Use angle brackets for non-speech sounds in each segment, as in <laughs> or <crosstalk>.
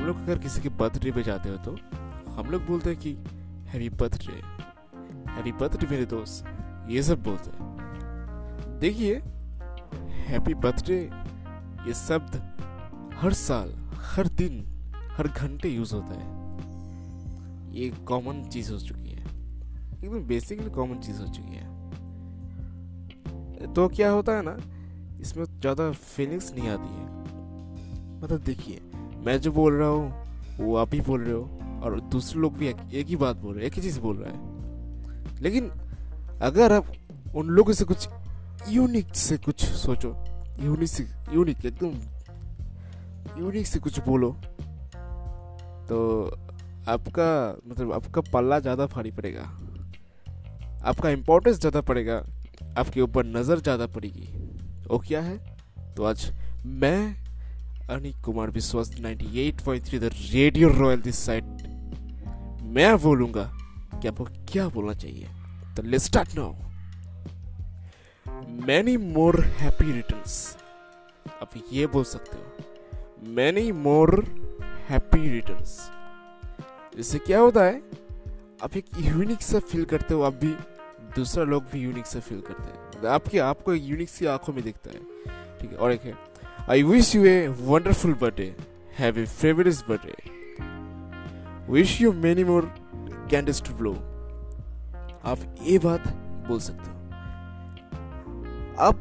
हम लोग अगर किसी के बर्थडे पे जाते हो तो हम लोग बोलते हैं कि हैप्पी बर्थडे हैप्पी बर्थडे मेरे दोस्त, ये सब बोलते हैं। देखिए हैप्पी बर्थडे ये शब्द हर साल, हर दिन, हर घंटे यूज़ होता है। ये कॉमन चीज़ हो चुकी है। एकदम बेसिकली कॉमन चीज़ हो चुकी है। तो क्या होता है ना, इसमें ज़्यादा फीलिंग्स नहीं आती है। मतलब देखिए मैं जो बोल रहा हूँ वो आप ही बोल रहे हो और दूसरे लोग भी एक, एक ही बात बोल रहे हैं एक ही चीज़ बोल रहा है। लेकिन अगर आप उन लोगों से कुछ यूनिक से कुछ सोचो यूनिक से यूनिक एकदम यूनिक से कुछ बोलो तो आपका मतलब आपका पल्ला ज़्यादा भारी पड़ेगा। आपका इम्पोर्टेंस ज़्यादा पड़ेगा आपके ऊपर नज़र ज़्यादा पड़ेगी। वो क्या है? तो आज मैं Anik Kumar Vishwas 98.3 the radio royal this side मैं बोलूँगा कि आपको क्या बोलना चाहिए? तो let's start now many more happy returns आप ये बोल सकते हो। मैनी मोर हैप्पी रिटर्न्स इससे क्या होता है? आप एक यूनिक सा फील करते हो, आप भी दूसरा लोग भी यूनिक सा फील करते हैं। आपके, आपको एक यूनिक सी आँखों में दिखता है। ठीक है, और एक है। I wish you a wonderful birthday. Have a fabulous birthday. Wish you many more candles to blow. आप ये बात बोल सकते हो आप,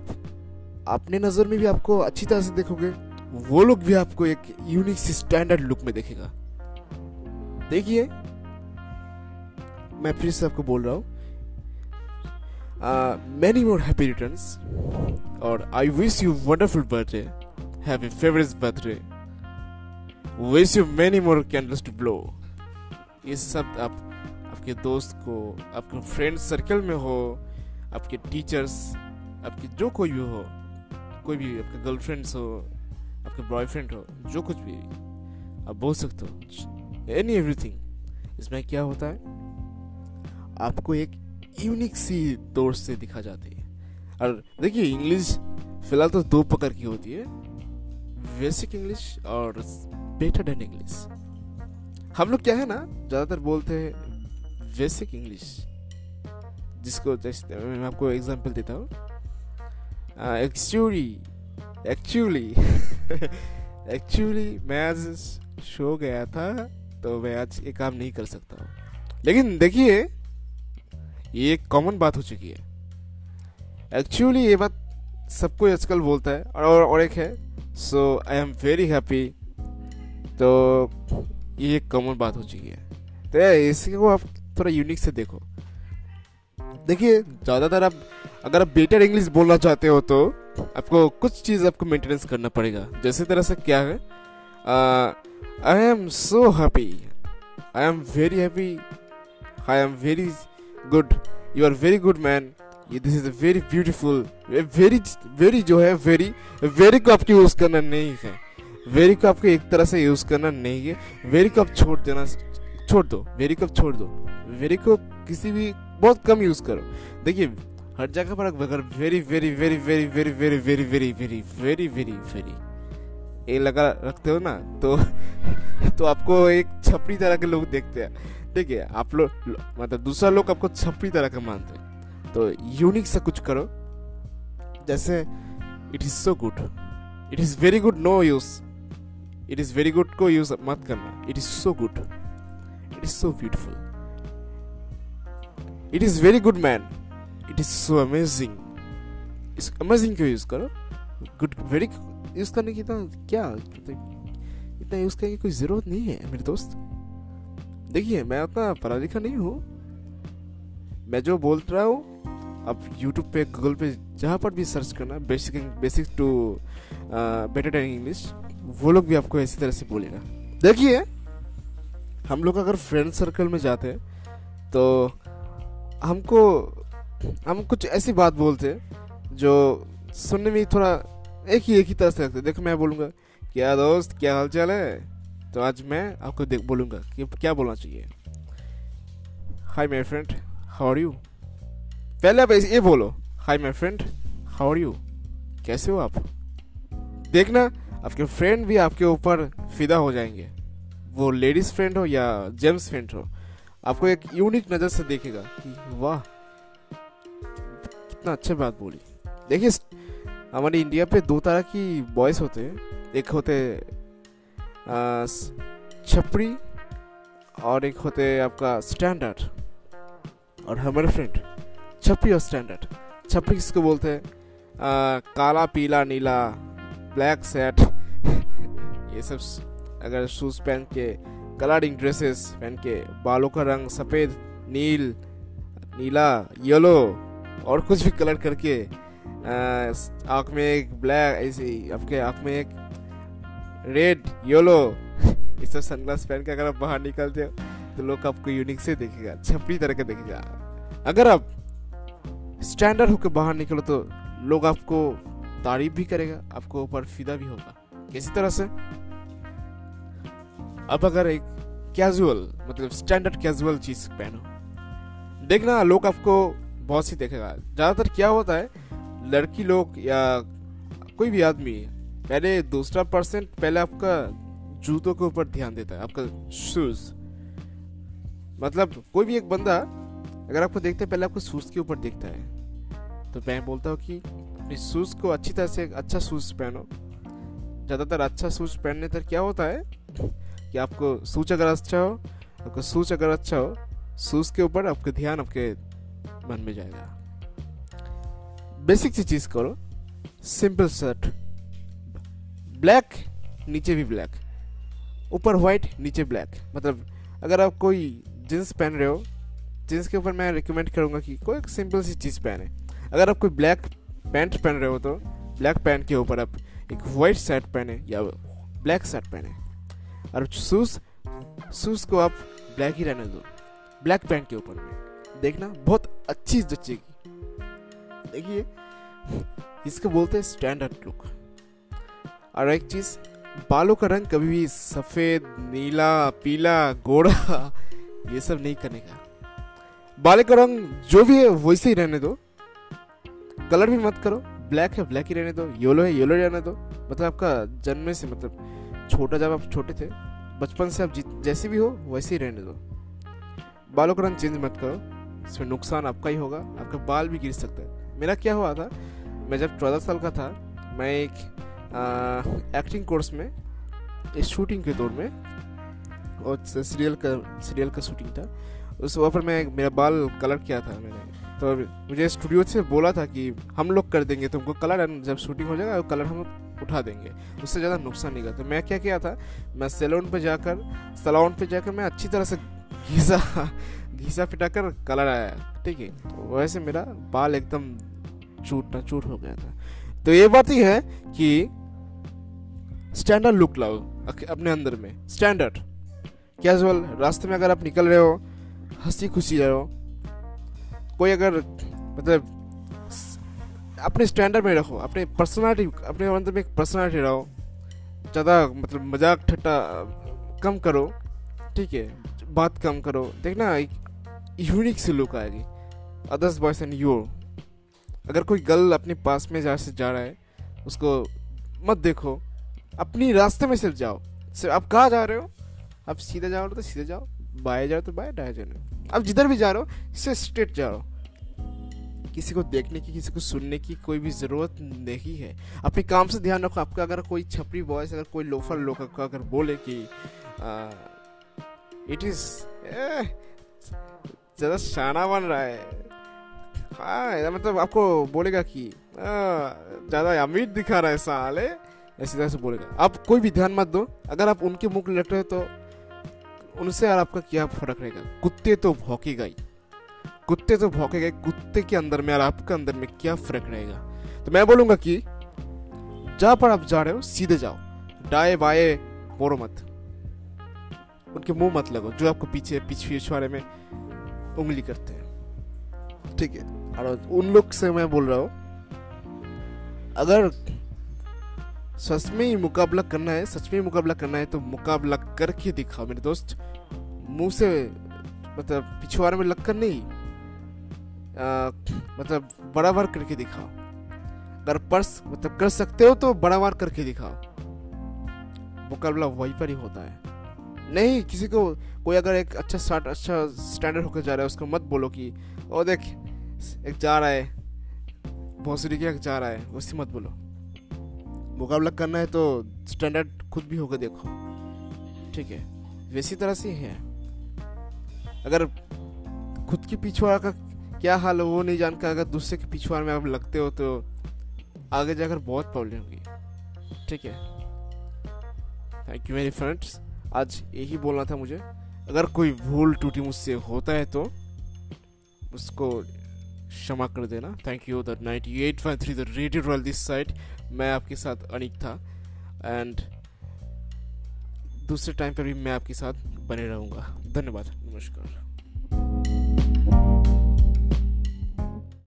अपने नज़र में भी आपको अच्छी तरह से देखोगे, वो लोग भी आपको एक यूनिक स्टैंडर्ड लुक में देखेगा देखिए, मैं फिर से आपको बोल रहा हूँ मैनी मोर हैप्पी रिटर्न्स और I wish you wonderful birthday Have a favorite birthday. Wish you many more candles to blow. ये सब आप, आपके दोस्त को, आपके फ्रेंड सर्कल में हो, आपके टीचर्स आपके जो कोई भी हो, कोई भी आपके गर्लफ्रेंड्स हो, आपके बॉयफ्रेंड हो, जो कुछ भी, आप बोल सकते हो एनी एवरीथिंग इसमें क्या होता है आपको एक यूनिक सी तौर से दिखा जाती है और देखिए इंग्लिश फ़िलहाल तो दो प्रकार की होती है बेसिक इंग्लिश और बेटर देन इंग्लिश हम लोग क्या है ना, ज़्यादातर बोलते हैं बेसिक इंग्लिश जिसको जैसे मैं आपको एग्जांपल देता हूँ। एक्चुअली एक्चुअली एक्चुअली मैं आज शो गया था तो मैं आज ये काम नहीं कर सकता हूँ। लेकिन देखिए, ये एक कॉमन बात हो चुकी है। एक्चुअली ये बात सबको आजकल बोलता है और और एक है so I am very happy तो ये एक कॉमन बात हो चुकी है। तो इसी को आप थोड़ा यूनिक से देखो। देखिए, ज़्यादातर आप, अगर आप बेटर इंग्लिश बोलना चाहते हो तो आपको कुछ चीज़ आपको मेंटेनेंस करना पड़ेगा। जैसे तरह से क्या है I am so happy I am very happy I am very good you are very good man this is a very beautiful very very जो है वेरी वेरी को आपको यूज़ करना नहीं है वेरी को आपको एक तरह से यूज़ करना नहीं है वेरी को आप छोड़ देना छोड़ दो वेरी को छोड़ दो वेरी को किसी भी बहुत कम यूज़ करो देखिए हर जगह पर अगर very very very very very very very very very very very very ये लगा रखते हो ना तो तो आपको एक छपरी तरह के लोग देखते हैं ठीक है आप लोग मतलब दूसरा लोग आपको छपरी तरह का मानते हैं तो यूनिक सा कुछ करो। जैसे it is so good it is very good no use it is very good को यूज़ मत करना। It is so good it is so beautiful it is very good man it is so amazing इस amazing क्यों use करो। Good very use करने की तो क्या? इतना यूज़ करने की कोई ज़रूरत नहीं है, मेरे दोस्त। देखिए, मैं उतना पढ़ा लिखा नहीं हूँ। मैं जो बोल रहा हूँ, आप यूट्यूब पे गूगल पे जहाँ पर भी सर्च करना basic basic to better in English वो लोग भी आपको इसी तरह से बोलेगा। देखिए, हम लोग अगर फ्रेंड सर्कल में जाते हैं तो हमको, हम कुछ ऐसी बात बोलते जो सुनने में थोड़ा एक ही एक ही तरह से लगता देखो, मैं बोलूँगा, क्या दोस्त, क्या हाल चाल है? तो आज मैं आपको देख, बोलूँगा कि क्या बोलना चाहिए। Hi my friend how are you पहले आप ये बोलो hi my friend how are you कैसे हो आप? देखना, आपके फ्रेंड भी आपके ऊपर फिदा हो जाएँगे। वो लेडीज़ फ्रेंड हो या जेंट्स फ्रेंड हो, आपको एक यूनिक नज़र से देखेगा कि, वाह, कितना अच्छी बात बोली। देखिए, हमारे इंडिया पे दो तरह की बॉयज़ होते हैं। एक होते छपरी और एक होते आपका स्टैंडर्ड और हमारे फ्रेंड छपरी और स्टैंडर्ड छपरी किसको बोलते हैं? काला, पीला, नीला ब्लैक सेट <laughs> ये सब अगर शूज़ पहन के कलरिंग ड्रेसेस पहन के, बालों का रंग सफ़ेद, नील, नीला येलो और कुछ भी कलर करके आँख में एक ब्लैक ऐसे आपके आँख में एक रेड येलो ये सब सनग्लास पहन के अगर आप बाहर निकलते हो तो लोग आपको यूनिक से देखेगा, छपरी तरह के देखेगा। अगर आप स्टैंडर्ड होकर बाहर निकलो तो लोग आपको तारीफ़ भी करेगा, आपको ऊपर फिदा भी होगा। किसी तरह से अब अगर एक कैजुअल मतलब स्टैंडर्ड कैजुअल चीज़ पहनो, देखना लोग आपको बहुत सी देखेगा। ज़्यादातर क्या होता है, लड़की लोग या कोई भी आदमी, पहले दूसरा परसेंट पहले आपका जूतों के ऊपर ध्यान देता है, आपका शूज़ मतलब कोई भी एक बंदा अगर आपको देखते है, पहले आपको शूज़ के ऊपर देखता है तो मैं बोलता हूँ कि अपने शूज़ को अच्छी तरह से अच्छा शूज़ पहनो। ज़्यादातर अच्छा शूज़ पहनने तक क्या होता है कि आपको सूच अगर अच्छा हो, आपका सूच अगर अच्छा हो सूच के ऊपर आपका ध्यान आपके मन में जाएगा। बेसिक सी चीज़ करो, सिंपल शर्ट, ब्लैक नीचे भी ब्लैक, ऊपर व्हाइट नीचे ब्लैक मतलब अगर आप कोई जींस पहन रहे हो जींस के ऊपर मैं रिकमेंड करूँगा कि कोई सिंपल सी चीज़ पहने। अगर आप कोई ब्लैक पैंट पहन रहे हो तो ब्लैक पैंट के ऊपर आप एक वाइट शर्ट पहने या ब्लैक शर्ट पहने। और शूज़ शूज़ को आप ब्लैक ही रहने दो ब्लैक पैंट के ऊपर। में देखना, बहुत अच्छी जचेगी देखिए, इसको बोलते हैं स्टैंडर्ड लुक और एक चीज़, बालों का रंग कभी भी सफ़ेद, नीला, पीला, गोरा ये सब नहीं करने का। बालों का रंग जो भी है वैसे ही रहने दो। कलर भी मत करो। ब्लैक है ब्लैक ही रहने दो। येलो है येलो रहने दो। मतलब आपका जन्म से मतलब छोटा जब आप छोटे थे बचपन से आप जैसे भी हो वैसे ही रहने दो। बालों का रंग चेंज मत करो। इसमें नुकसान आपका ही होगा। आपका बाल भी गिर सकता है। मेरा क्या हुआ था मैं जब चौदह साल का था मैं एक आ, एक्टिंग कोर्स में एक शूटिंग के दौर में और सीरियल का सीरियल का शूटिंग था। उस वहाँ पर मैं मेरा बाल कलर किया था मैंने। तो मुझे स्टूडियो से बोला था कि हम लोग कर देंगे तुमको कलर जब शूटिंग हो जाएगा कलर हम उठा देंगे। उससे ज़्यादा नुकसान नहीं करता। तो मैं क्या किया था, मैं सैलून पे जाकर सलोन पे जाकर मैं अच्छी तरह से घिसा घिसा पिटाकर कलर आया, ठीक है। वैसे मेरा बाल एकदम चूटना चूट हो गया था। तो ये बात ही है कि स्टैंडर्ड लुक लाओ अपने अंदर में। स्टैंडर्ड कैजुअल रास्ते में अगर आप निकल रहे हो हँसी खुशी रहो। कोई अगर मतलब अपने स्टैंडर्ड में रखो, अपने पर्सनालिटी अपने अंदर में एक पर्सनालिटी रहो, ज़्यादा मतलब मज़ाक ठट्टा, कम करो, ठीक है, बात कम करो, देखना एक यूनिक सी लुक आएगी अदर्स बॉयस एंड यू अगर कोई गर्ल अपने पास में जा, से जा रहा है, उसको मत देखो, अपनी रास्ते में सिर्फ़ जाओ, सिर्फ़ आप कहाँ जा रहे हो? आप सीधे जाओ तो सीधे जाओ, बाएँ जाओ तो बाएँ, दाएँ जाओ अब जिधर भी जा रहे हो, इससे स्ट्रेट जा रहे हो। किसी को देखने की, किसी को सुनने की कोई भी ज़रूरत नहीं है। अपने काम से ध्यान रखो, आपका अगर कोई छपरी बॉयस अगर कोई लोफर लोग अगर बोले कि इट इज़ ज़्यादा शाना बन रहा है। हाँ मतलब आपको बोलेगा कि ज़्यादा अमीर दिखा रहा है साले। ऐसी तरह से बोलेगा। आप कोई भी ध्यान मत दो। अगर आप उनके मुख लट रहे हो तो उनसे और आपका क्या फ़र्क रहेगा? कुत्ते तो भौकेगा ही कुत्ते तो भौके गए, कुत्ते के अंदर में और आपके अंदर में क्या फ़र्क रहेगा? तो मैं बोलूँगा कि जहाँ पर आप जा रहे हो, सीधे जाओ। डाए बाए बोरो मत। उनके मुँह मत लगो जो आपको पीछे पीछे में उंगली करते हैं। ठीक है। और उन लोग से मैं बोल रहा हूँ, अगर सच में ही मुकाबला करना है सच में मुकाबला करना है तो मुकाबला करके दिखाओ मेरे दोस्त। मुँह से मतलब पिछवाड़े में लगकर नहीं आ, मतलब बड़ा बार करके दिखाओ। अगर पर्स मतलब कर सकते हो तो बड़ा बार करके दिखाओ। मुकाबला वहीं पर ही होता है। नहीं किसी को कोई अगर एक अच्छा स्टार्ट अच्छा स्टैंडर्ड होकर जा रहा है उसको मत बोलो कि ओ देख एक जा रहा है भोसड़ी के एक जा रहा है उससे मत बोलो। मुकाबला करना है तो स्टैंडर्ड खुद भी होकर देखो। ठीक है? वैसी तरह से है। अगर खुद के पिछवाड़ा का क्या हाल है वो नहीं जानकर अगर दूसरे के पिछवाड़ में आप लगते हो तो आगे जाकर बहुत प्रॉब्लम होगी। ठीक है? थैंक यू मेरी फ्रेंड्स आज यही बोलना था मुझे। अगर कोई भूल टूटी मुझसे होता है तो उसको क्षमा कर देना। Thank you the ninety eight five three the radio royal this side मैं आपके साथ अनिक था। एंड दूसरे टाइम पर भी मैं आपके साथ बने रहूँगा। धन्यवाद। नमस्कार।